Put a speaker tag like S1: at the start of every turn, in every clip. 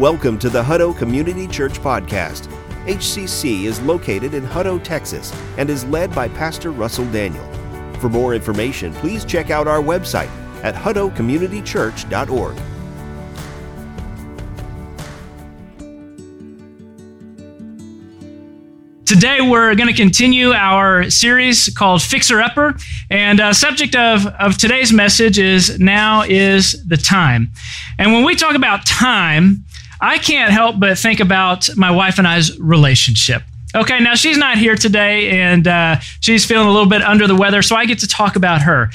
S1: Welcome to the Hutto Community Church Podcast. HCC is located in Hutto, Texas, and is led by Pastor Russell Daniel. For more information, please check out our website at huttocommunitychurch.org.
S2: Today, we're going to continue our series called Fixer Upper. And uh, subject of, of today's message is Now is the Time. And when we talk about time, I can't help but think about my wife and I's relationship. Okay, now she's not here today and uh, she's feeling a little bit under the weather, so I get to talk about her.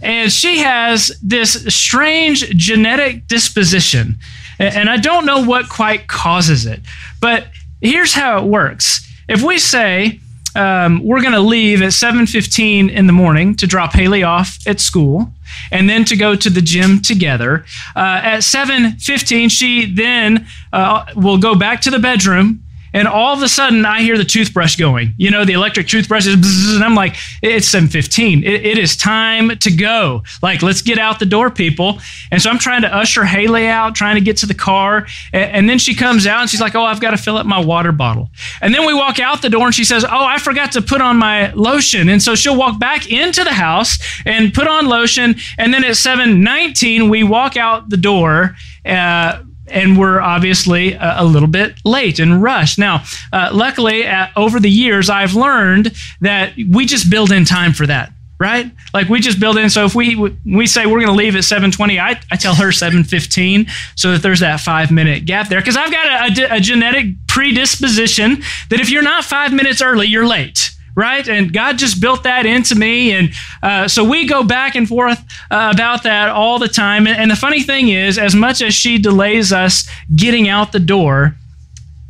S2: And she has this strange genetic disposition. And I don't know what quite causes it. But here's how it works if we say um, we're going to leave at 7.15 in the morning to drop haley off at school and then to go to the gym together. Uh, at 7.15 she then uh, will go back to the bedroom and all of a sudden I hear the toothbrush going. You know, the electric toothbrush is, bzzz, and I'm like, it's 7:15. It, it is time to go. Like, let's get out the door, people. And so I'm trying to usher Haley out, trying to get to the car, and, and then she comes out and she's like, oh, I've got to fill up my water bottle. And then we walk out the door and she says, oh, I forgot to put on my lotion. And so she'll walk back into the house and put on lotion. And then at 7:19 we walk out the door. Uh, and we're obviously a, a, little bit late and rushed. Now, uh, luckily, uh, over the years, I've learned that we just build in time for that. Right? Like we just build in. So if we we say we're going to leave at 7:20, I, I tell her 7:15, so that there's that five minute gap there. Because I've got a, a, a genetic predisposition that if you're not five minutes early, you're late right? And God just built that into me. And uh, so we go back and forth uh, about that all the time. And, and the funny thing is, as much as she delays us getting out the door,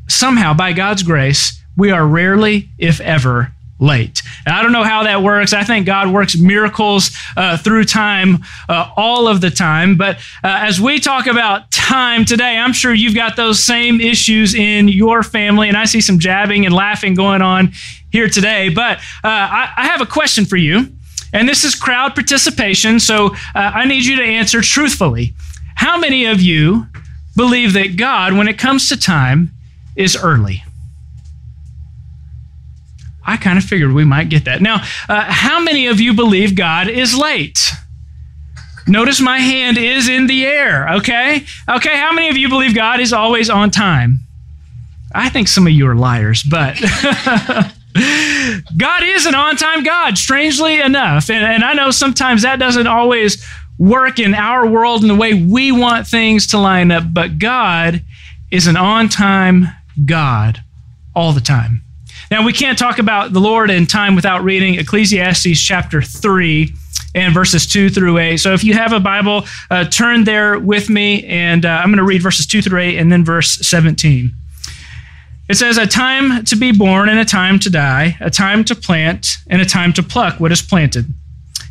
S2: somehow, by God's grace, we are rarely, if ever, late. And I don't know how that works. I think God works miracles uh, through time uh, all of the time. But uh, as we talk about time today, I'm sure you've got those same issues in your family. And I see some jabbing and laughing going on here today. But uh, I, I, have a question for you. And this is crowd participation. So uh, I need you to answer truthfully. How many of you believe that God, when it comes to time, is early? I kind of figured we might get that. Now, uh, how many of you believe God is late? Notice my hand is in the air, okay? Okay, how many of you believe God is always on time? I think some of you are liars, but God is an on time God, strangely enough. And, and I know sometimes that doesn't always work in our world in the way we want things to line up, but God is an on time God all the time. Now, we can't talk about the Lord in time without reading Ecclesiastes chapter 3 and verses 2 through 8. So if you have a Bible, uh, turn there with me, and uh, I'm going to read verses 2 through 8 and then verse 17. It says, A time to be born and a time to die, a time to plant and a time to pluck what is planted,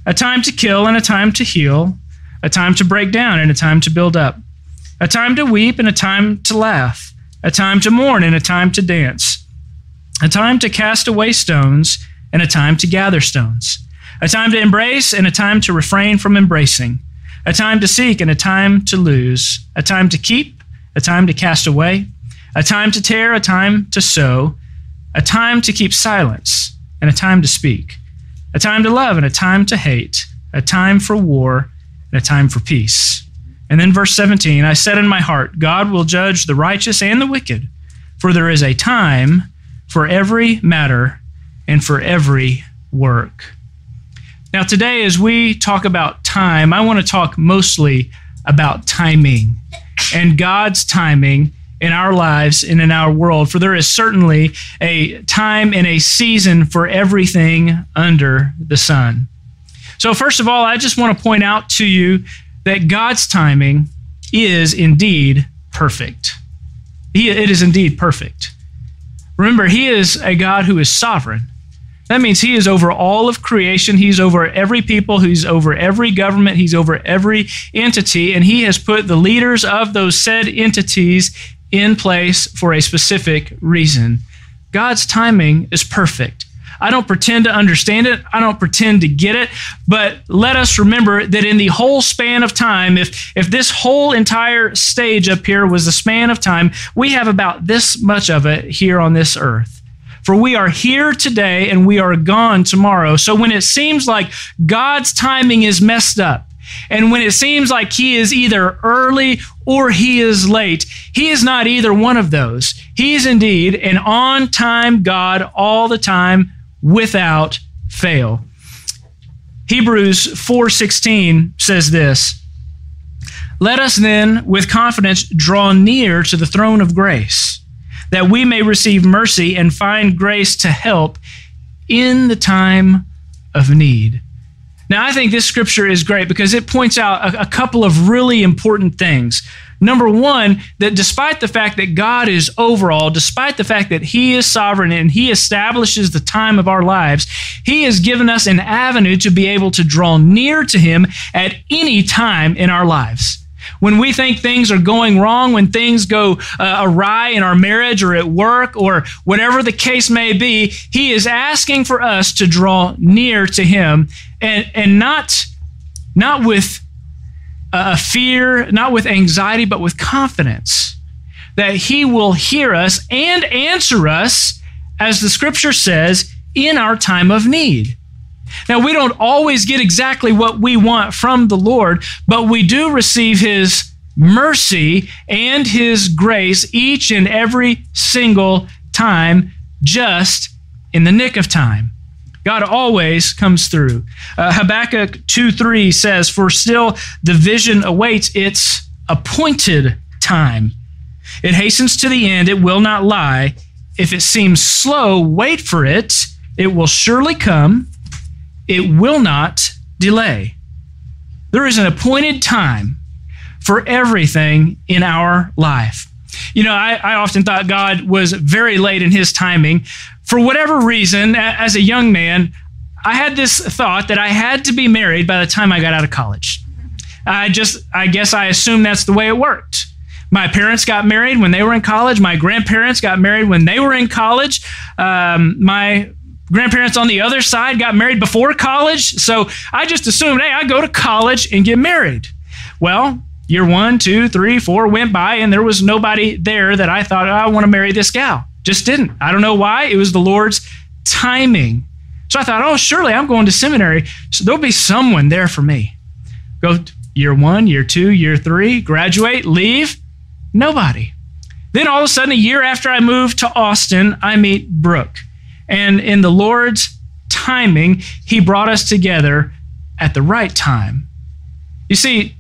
S2: a time to kill and a time to heal, a time to break down and a time to build up, a time to weep and a time to laugh, a time to mourn and a time to dance a time to cast away stones and a time to gather stones, a time to embrace and a time to refrain from embracing, a time to seek and a time to lose, a time to keep, a time to cast away, a time to tear, a time to sow, a time to keep silence and a time to speak, a time to love and a time to hate, a time for war and a time for peace. And then verse 17 I said in my heart, God will judge the righteous and the wicked, for there is a time for every matter and for every work. Now, today, as we talk about time, I want to talk mostly about timing and God's timing in our lives and in our world. For there is certainly a time and a season for everything under the sun. So, first of all, I just want to point out to you that God's timing is indeed perfect. it is indeed perfect. Remember, He is a God who is sovereign. That means He is over all of creation. He's over every people. He's over every government. He's over every entity. And He has put the leaders of those said entities in place for a specific reason. God's timing is perfect. I don't pretend to understand it. I don't pretend to get it. But let us remember that in the whole span of time, if, if this whole entire stage up here was the span of time, we have about this much of it here on this earth. For we are here today and we are gone tomorrow. So when it seems like God's timing is messed up, and when it seems like he is either early or he is late, he is not either one of those. He is indeed an on time God all the time without fail. Hebrews 4:16 says this, "Let us then with confidence draw near to the throne of grace, that we may receive mercy and find grace to help in the time of need." Now, I think this scripture is great because it points out a, a, couple of really important things. Number one, that despite the fact that God is overall, despite the fact that He is sovereign and He establishes the time of our lives, He has given us an avenue to be able to draw near to Him at any time in our lives. When we think things are going wrong, when things go uh, awry in our marriage or at work or whatever the case may be, He is asking for us to draw near to Him and, and not, not with uh, a fear, not with anxiety, but with confidence that He will hear us and answer us, as the scripture says, in our time of need. Now, we don't always get exactly what we want from the Lord, but we do receive His mercy and His grace each and every single time, just in the nick of time. God always comes through. Uh, Habakkuk 2 3 says, For still the vision awaits its appointed time. It hastens to the end, it will not lie. If it seems slow, wait for it. It will surely come it will not delay. There is an appointed time for everything in our life. You know, I, I, often thought God was very late in his timing. For whatever reason, as a young man, I had this thought that I had to be married by the time I got out of college. I just, I guess I assumed that's the way it worked. My parents got married when they were in college. My grandparents got married when they were in college. Um, my grandparents on the other side got married before college. So I just assumed, hey, I go to college and get married. Well, year one, two, three, four went by, and there was nobody there that I thought, oh, I want to marry this gal. Just didn't. I don't know why. It was the Lord's timing. So I thought, oh, surely I'm going to seminary. So there'll be someone there for me. Go year one, year two, year three, graduate, leave. Nobody. Then all of a sudden, a year after I moved to Austin, I meet Brooke. And in the Lord's timing, He brought us together at the right time. You see,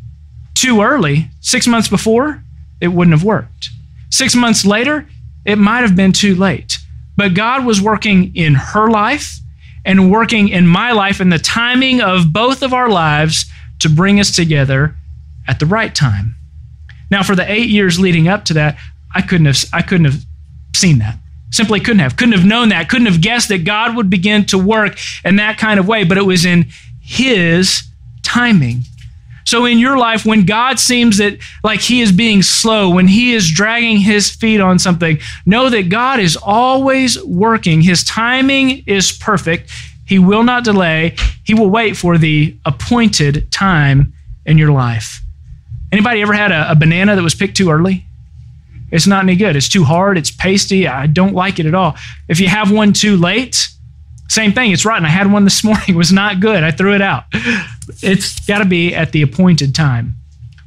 S2: too early, six months before, it wouldn't have worked. Six months later, it might have been too late. But God was working in her life and working in my life and the timing of both of our lives to bring us together at the right time. Now, for the eight years leading up to that, I couldn't have, I couldn't have seen that. Simply couldn't have. Couldn't have known that. Couldn't have guessed that God would begin to work in that kind of way, but it was in His timing. So in your life, when God seems that like He is being slow, when He is dragging His feet on something, know that God is always working. His timing is perfect. He will not delay. He will wait for the appointed time in your life. Anybody ever had a, a banana that was picked too early? It's not any good. It's too hard. It's pasty. I don't like it at all. If you have one too late, same thing. It's rotten. I had one this morning. It was not good. I threw it out. It's got to be at the appointed time.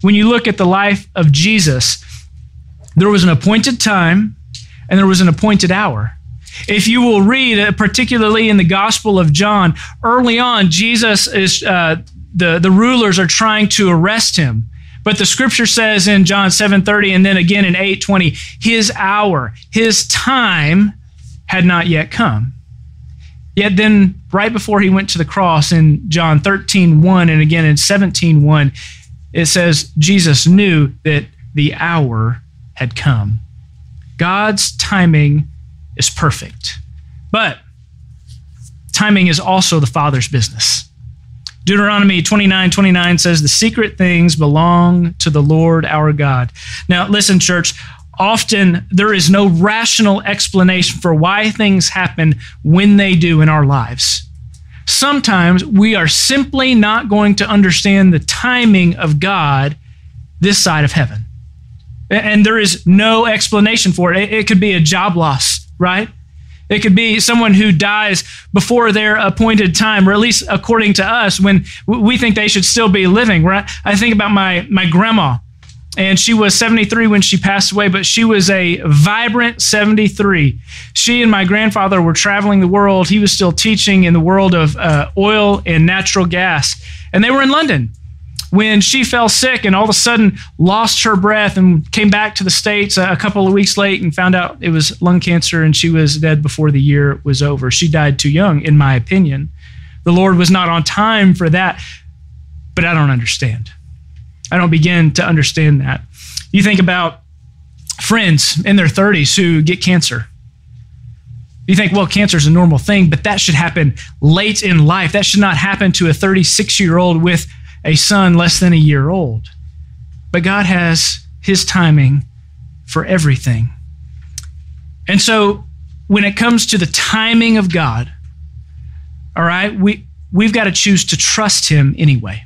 S2: When you look at the life of Jesus, there was an appointed time and there was an appointed hour. If you will read, uh, particularly in the Gospel of John, early on, Jesus is, uh, the, the rulers are trying to arrest him. But the scripture says in John 7:30 and then again in 8:20, his hour, his time had not yet come. Yet then right before he went to the cross in John 13:1 and again in 17:1, it says Jesus knew that the hour had come. God's timing is perfect. But timing is also the Father's business. Deuteronomy 29 29 says, The secret things belong to the Lord our God. Now, listen, church, often there is no rational explanation for why things happen when they do in our lives. Sometimes we are simply not going to understand the timing of God this side of heaven. And there is no explanation for it. It could be a job loss, right? It could be someone who dies before their appointed time, or at least according to us, when we think they should still be living. Right? I think about my, my grandma and she was 73 when she passed away, but she was a vibrant 73. She and my grandfather were traveling the world. He was still teaching in the world of uh, oil and natural gas, and they were in London when she fell sick and all of a sudden lost her breath and came back to the States a couple of weeks late and found out it was lung cancer and she was dead before the year was over. She died too young, in my opinion. The Lord was not on time for that, but I don't understand. I don't begin to understand that. You think about friends in their 30s who get cancer. You think, well, cancer is a normal thing, but that should happen late in life. That should not happen to a 36 year old with a son less than a year old. But God has his timing for everything. And so when it comes to the timing of God, all right, we, we've got to choose to trust him anyway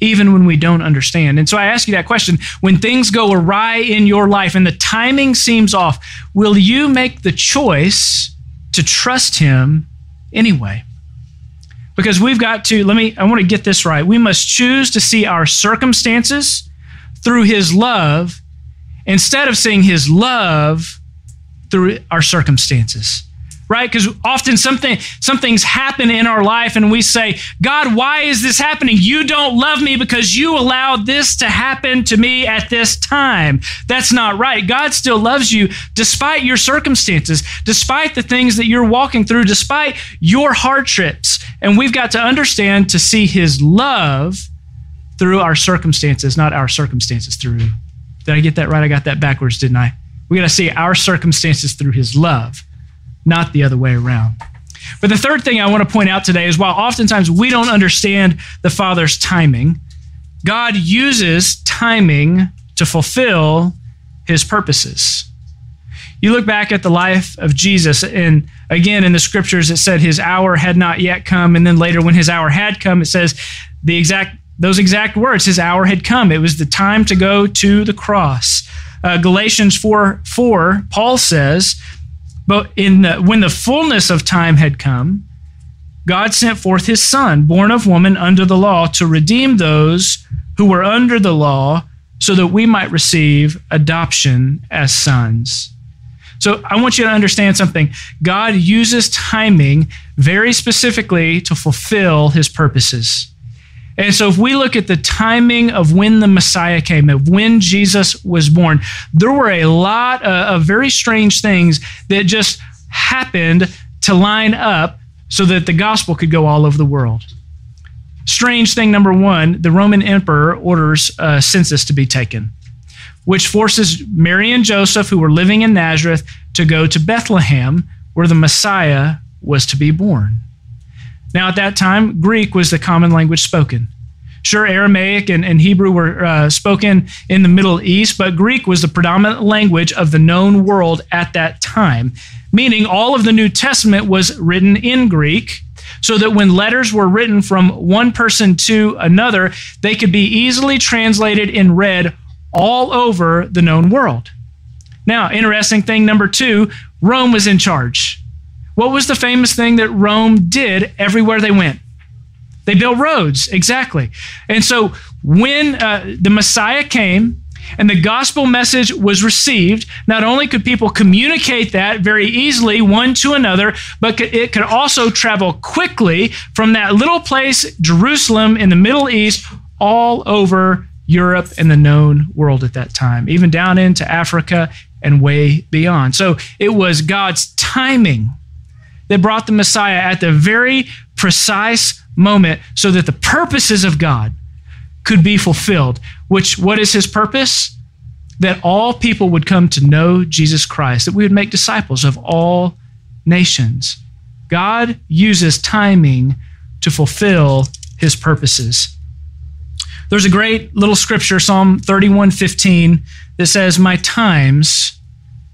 S2: even when we don't understand. And so I ask you that question when things go awry in your life and the timing seems off, will you make the choice to trust Him anyway? Because we've got to, let me, I want to get this right. We must choose to see our circumstances through His love instead of seeing His love through our circumstances right? Because often something something's happen in our life and we say, God, why is this happening? You don't love me because you allowed this to happen to me at this time. That's not right. God still loves you despite your circumstances, despite the things that you're walking through, despite your hardships. And we've got to understand to see his love through our circumstances, not our circumstances through. Did I get that right? I got that backwards, didn't I? We got to see our circumstances through his love not the other way around. But the third thing I want to point out today is while oftentimes we don't understand the Father's timing, God uses timing to fulfill his purposes. You look back at the life of Jesus, and again in the scriptures it said his hour had not yet come, and then later when his hour had come, it says the exact those exact words, his hour had come. It was the time to go to the cross. Uh, Galatians 4 4, Paul says, but in the, when the fullness of time had come, God sent forth his son, born of woman under the law, to redeem those who were under the law, so that we might receive adoption as sons. So I want you to understand something. God uses timing very specifically to fulfill his purposes. And so, if we look at the timing of when the Messiah came, of when Jesus was born, there were a lot uh, of very strange things that just happened to line up so that the gospel could go all over the world. Strange thing number one the Roman emperor orders a census to be taken, which forces Mary and Joseph, who were living in Nazareth, to go to Bethlehem, where the Messiah was to be born. Now, at that time, Greek was the common language spoken. Sure, Aramaic and, and Hebrew were uh, spoken in the Middle East, but Greek was the predominant language of the known world at that time, meaning all of the New Testament was written in Greek, so that when letters were written from one person to another, they could be easily translated and read all over the known world. Now, interesting thing number two Rome was in charge. What was the famous thing that Rome did everywhere they went? They built roads, exactly. And so when uh, the Messiah came and the gospel message was received, not only could people communicate that very easily one to another, but it could also travel quickly from that little place, Jerusalem in the Middle East, all over Europe and the known world at that time, even down into Africa and way beyond. So it was God's timing that brought the Messiah at the very precise moment so that the purposes of God could be fulfilled. Which, what is his purpose? That all people would come to know Jesus Christ, that we would make disciples of all nations. God uses timing to fulfill his purposes. There's a great little scripture, Psalm 31:15, that says, "My times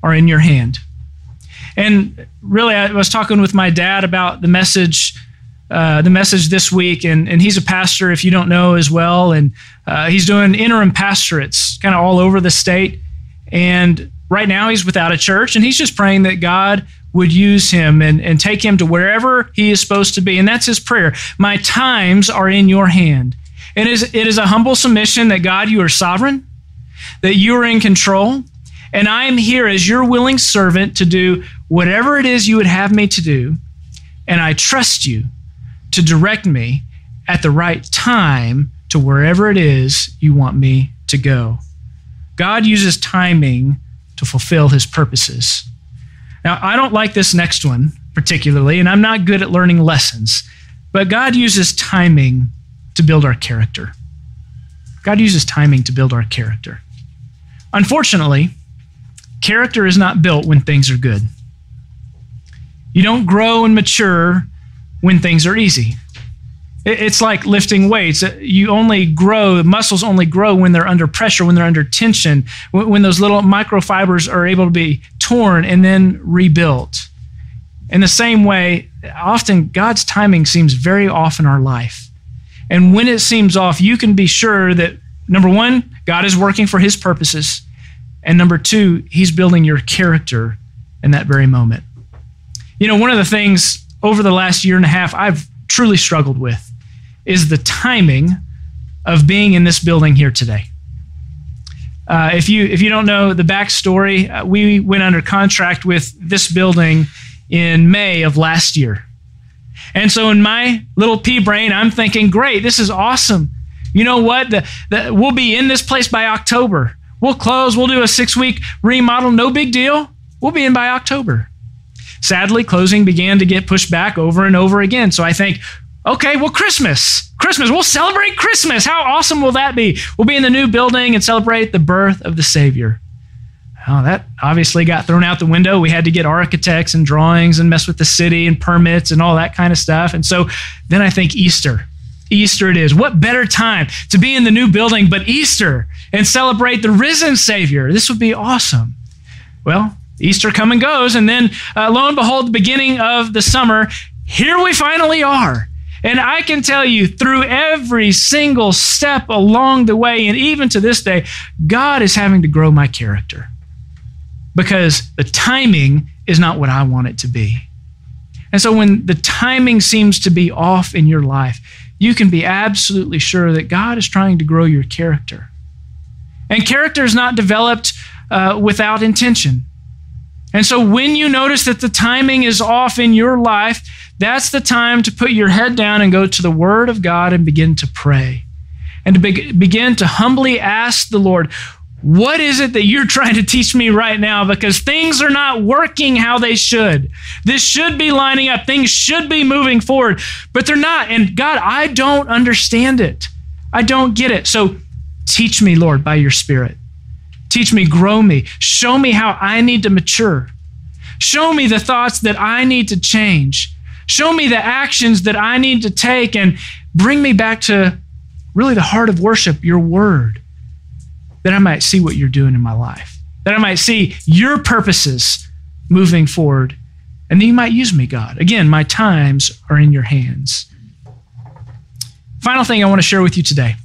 S2: are in your hand." And really, I was talking with my dad about the message, uh, the message this week, and, and he's a pastor, if you don't know as well, and uh, he's doing interim pastorates kind of all over the state. And right now, he's without a church, and he's just praying that God would use him and, and take him to wherever he is supposed to be. And that's his prayer. My times are in your hand. And it is, it is a humble submission that God, you are sovereign, that you are in control, and I am here as your willing servant to do whatever it is you would have me to do. And I trust you to direct me at the right time to wherever it is you want me to go. God uses timing to fulfill his purposes. Now, I don't like this next one particularly, and I'm not good at learning lessons, but God uses timing to build our character. God uses timing to build our character. Unfortunately, character is not built when things are good. You don't grow and mature when things are easy. It's like lifting weights. Uh, you only grow, muscles only grow when they're under pressure, when they're under tension, when those little microfibers are able to be torn and then rebuilt. In the same way, often God's timing seems very off in our life. And when it seems off, you can be sure that number one, God is working for his purposes. And number two, he's building your character in that very moment. You know, one of the things over the last year and a half I've truly struggled with is the timing of being in this building here today. Uh, if you if you don't know the backstory, uh, we went under contract with this building in May of last year, and so in my little pea brain, I'm thinking, great, this is awesome. You know what? The, the, we'll be in this place by October. We'll close. We'll do a six week remodel. No big deal. We'll be in by October. Sadly, closing began to get pushed back over and over again. So I think, Okay, well, Christmas. Christmas. We'll celebrate Christmas. How awesome will that be? We'll be in the new building and celebrate the birth of the Savior. Oh, that obviously got thrown out the window. We had to get architects and drawings and mess with the city and permits and all that kind of stuff. And so then I think Easter. Easter it is. What better time to be in the new building but Easter and celebrate the risen Savior? This would be awesome. Well, Easter come and goes, and then uh, lo and behold, the beginning of the summer, here we finally are. And I can tell you through every single step along the way, and even to this day, God is having to grow my character because the timing is not what I want it to be. And so when the timing seems to be off in your life, you can be absolutely sure that God is trying to grow your character. And character is not developed uh, without intention. And so when you notice that the timing is off in your life, that's the time to put your head down and go to the Word of God and begin to pray. And to be- begin to humbly ask the Lord, what is it that you're trying to teach me right now? Because things are not working how they should. This should be lining up. Things should be moving forward, but they're not. And God, I don't understand it. I don't get it. So teach me, Lord, by your Spirit. Teach me, grow me, show me how I need to mature. Show me the thoughts that I need to change. Show me the actions that I need to take and bring me back to really the heart of worship, your word, that I might see what you're doing in my life, that I might see your purposes moving forward, and then you might use me, God. Again, my times are in your hands. Final thing I want to share with you today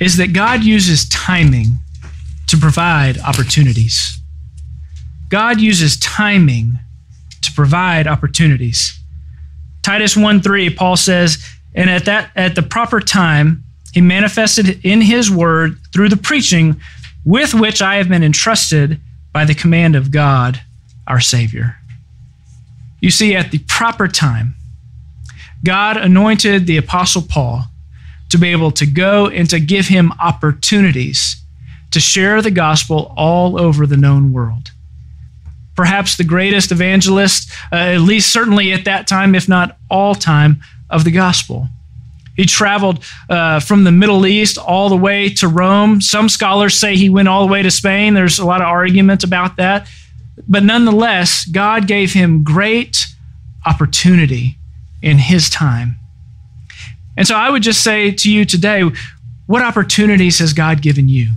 S2: is that God uses timing to provide opportunities. God uses timing to provide opportunities. Titus 1 3, Paul says, and at that at the proper time, he manifested in his word through the preaching with which I have been entrusted by the command of God, our Savior. You see, at the proper time, God anointed the Apostle Paul to be able to go and to give him opportunities to share the gospel all over the known world. Perhaps the greatest evangelist, uh, at least certainly at that time, if not all time, of the gospel. He traveled uh, from the Middle East all the way to Rome. Some scholars say he went all the way to Spain. There's a lot of argument about that. But nonetheless, God gave him great opportunity in his time. And so I would just say to you today, what opportunities has God given you?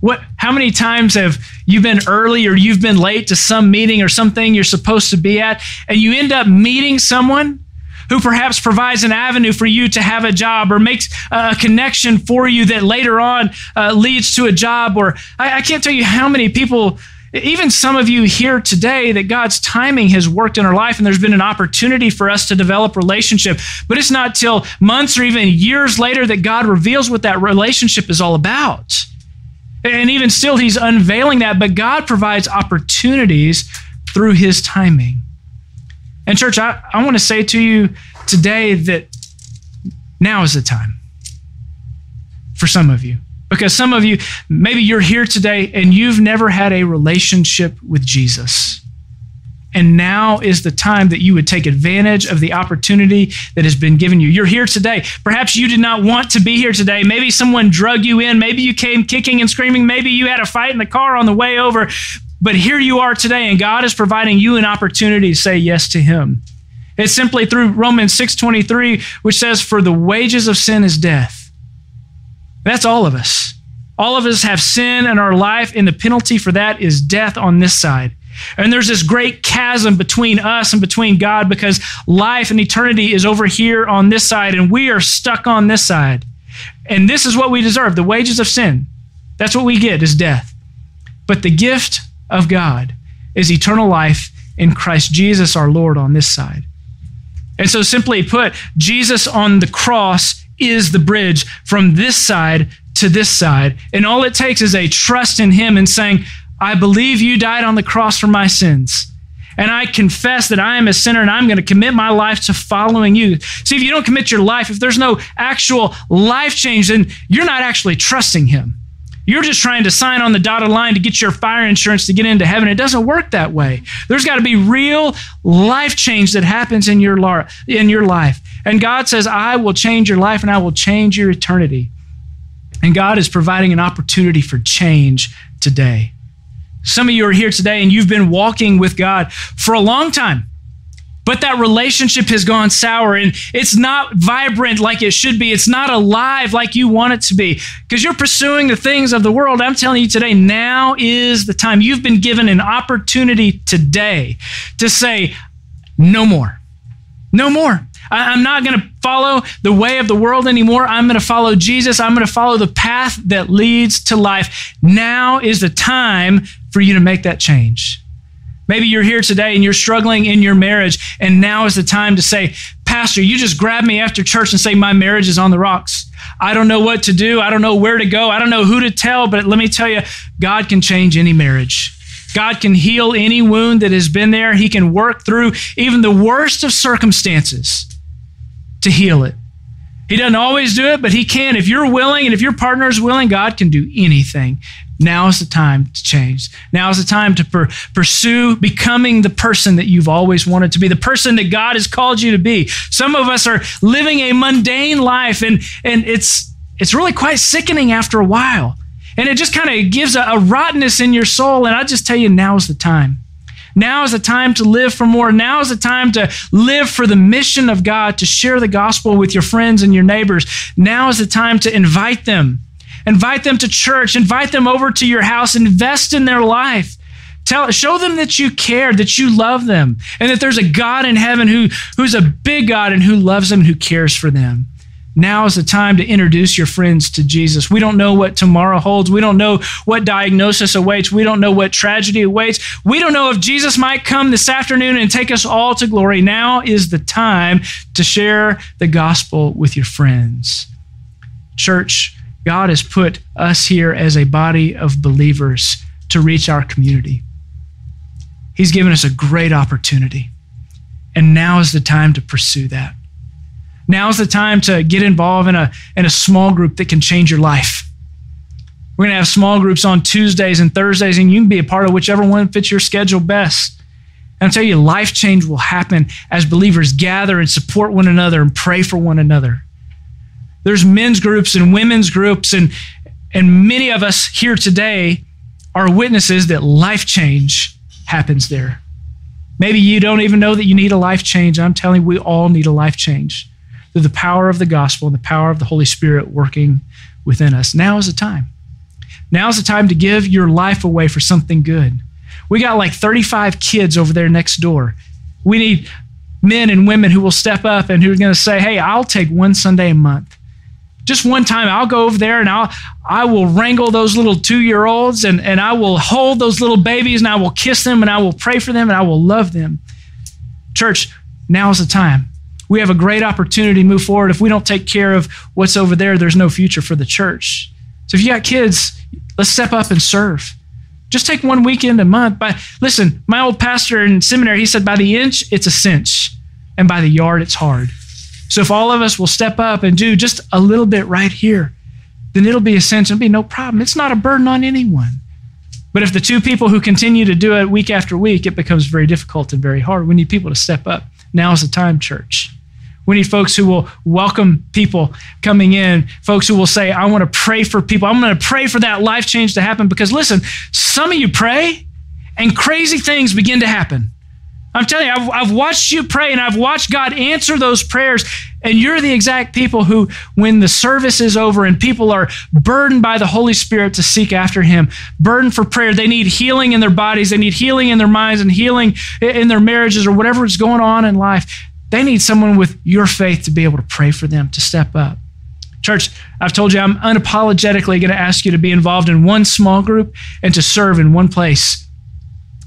S2: What, how many times have you been early or you've been late to some meeting or something you're supposed to be at, and you end up meeting someone who perhaps provides an avenue for you to have a job or makes a connection for you that later on uh, leads to a job? Or I, I can't tell you how many people even some of you here today that God's timing has worked in our life and there's been an opportunity for us to develop relationship. But it's not till months or even years later that God reveals what that relationship is all about. And even still, He's unveiling that, but God provides opportunities through His timing. And, church, I, I want to say to you today that now is the time for some of you. Because some of you, maybe you're here today and you've never had a relationship with Jesus. And now is the time that you would take advantage of the opportunity that has been given you. You're here today. Perhaps you did not want to be here today. Maybe someone drug you in. Maybe you came kicking and screaming. Maybe you had a fight in the car on the way over. But here you are today, and God is providing you an opportunity to say yes to Him. It's simply through Romans 6:23, which says, For the wages of sin is death that's all of us. All of us have sin in our life, and the penalty for that is death on this side. And there's this great chasm between us and between God because life and eternity is over here on this side, and we are stuck on this side. And this is what we deserve the wages of sin. That's what we get is death. But the gift of God is eternal life in Christ Jesus our Lord on this side. And so, simply put, Jesus on the cross is the bridge from this side to this side. And all it takes is a trust in Him and saying, I believe you died on the cross for my sins. And I confess that I am a sinner and I'm going to commit my life to following you. See, if you don't commit your life, if there's no actual life change, then you're not actually trusting Him. You're just trying to sign on the dotted line to get your fire insurance to get into heaven. It doesn't work that way. There's got to be real life change that happens in your, in your life. And God says, I will change your life and I will change your eternity. And God is providing an opportunity for change today. Some of you are here today and you've been walking with God for a long time. But that relationship has gone sour and it's not vibrant like it should be. It's not alive like you want it to be because you're pursuing the things of the world. I'm telling you today, now is the time. You've been given an opportunity today to say, no more. No more. I'm not going to follow the way of the world anymore. I'm going to follow Jesus. I'm going to follow the path that leads to life. Now is the time for you to make that change. Maybe you're here today and you're struggling in your marriage, and now is the time to say, Pastor, you just grab me after church and say, My marriage is on the rocks. I don't know what to do. I don't know where to go. I don't know who to tell, but let me tell you, God can change any marriage. God can heal any wound that has been there. He can work through even the worst of circumstances to heal it. He doesn't always do it, but He can. If you're willing and if your partner is willing, God can do anything. Now is the time to change. Now is the time to per- pursue becoming the person that you've always wanted to be, the person that God has called you to be. Some of us are living a mundane life, and, and it's, it's really quite sickening after a while. And it just kind of gives a, a rottenness in your soul. And I just tell you, now is the time. Now is the time to live for more. Now is the time to live for the mission of God, to share the gospel with your friends and your neighbors. Now is the time to invite them Invite them to church. Invite them over to your house. Invest in their life. Tell, show them that you care, that you love them, and that there's a God in heaven who, who's a big God and who loves them and who cares for them. Now is the time to introduce your friends to Jesus. We don't know what tomorrow holds. We don't know what diagnosis awaits. We don't know what tragedy awaits. We don't know if Jesus might come this afternoon and take us all to glory. Now is the time to share the gospel with your friends. Church, God has put us here as a body of believers to reach our community. He's given us a great opportunity. And now is the time to pursue that. Now is the time to get involved in a, in a small group that can change your life. We're going to have small groups on Tuesdays and Thursdays, and you can be a part of whichever one fits your schedule best. And I'll tell you, life change will happen as believers gather and support one another and pray for one another. There's men's groups and women's groups, and, and many of us here today are witnesses that life change happens there. Maybe you don't even know that you need a life change. I'm telling you, we all need a life change. Through the power of the gospel and the power of the Holy Spirit working within us. Now is the time. Now is the time to give your life away for something good. We got like 35 kids over there next door. We need men and women who will step up and who are going to say, Hey, I'll take one Sunday a month. Just one time, I'll go over there and I'll I will wrangle those little two-year-olds and, and I will hold those little babies and I will kiss them and I will pray for them and I will love them. Church, now is the time. We have a great opportunity to move forward. If we don't take care of what's over there, there's no future for the church. So if you got kids, let's step up and serve. Just take one weekend a month. But listen, my old pastor in seminary, he said, by the inch, it's a cinch, and by the yard, it's hard. So if all of us will step up and do just a little bit right here, then it'll be a cinch. It'll be no problem. It's not a burden on anyone. But if the two people who continue to do it week after week, it becomes very difficult and very hard. We need people to step up. Now is the time, church. We need folks who will welcome people coming in, folks who will say, I want to pray for people. I'm going to pray for that life change to happen. Because listen, some of you pray and crazy things begin to happen. I'm telling you, I've, I've watched you pray and I've watched God answer those prayers. And you're the exact people who, when the service is over and people are burdened by the Holy Spirit to seek after Him, burdened for prayer, they need healing in their bodies, they need healing in their minds and healing in their marriages or whatever is going on in life. They need someone with your faith to be able to pray for them, to step up. Church, I've told you I'm unapologetically going to ask you to be involved in one small group and to serve in one place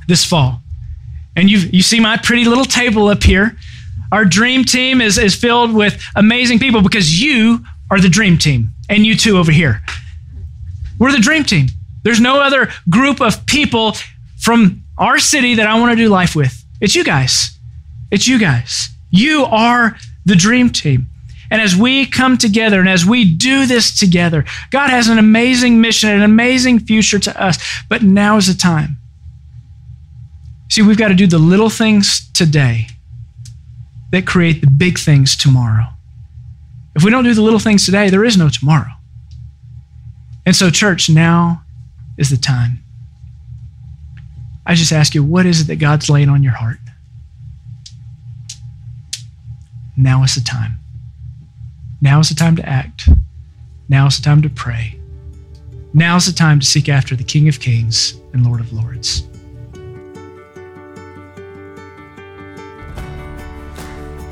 S2: this fall. And you you see my pretty little table up here. Our dream team is, is filled with amazing people because you are the dream team, and you too over here. We're the dream team. There's no other group of people from our city that I want to do life with. It's you guys. It's you guys. You are the dream team. And as we come together and as we do this together, God has an amazing mission, and an amazing future to us. But now is the time. See, we've got to do the little things today that create the big things tomorrow. If we don't do the little things today, there is no tomorrow. And so, church, now is the time. I just ask you, what is it that God's laying on your heart? Now is the time. Now is the time to act. Now is the time to pray. Now is the time to seek after the King of Kings and Lord of Lords.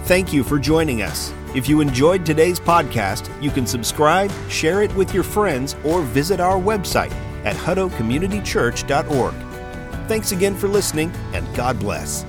S1: Thank you for joining us. If you enjoyed today's podcast, you can subscribe, share it with your friends, or visit our website at huttocommunitychurch.org. Thanks again for listening, and God bless.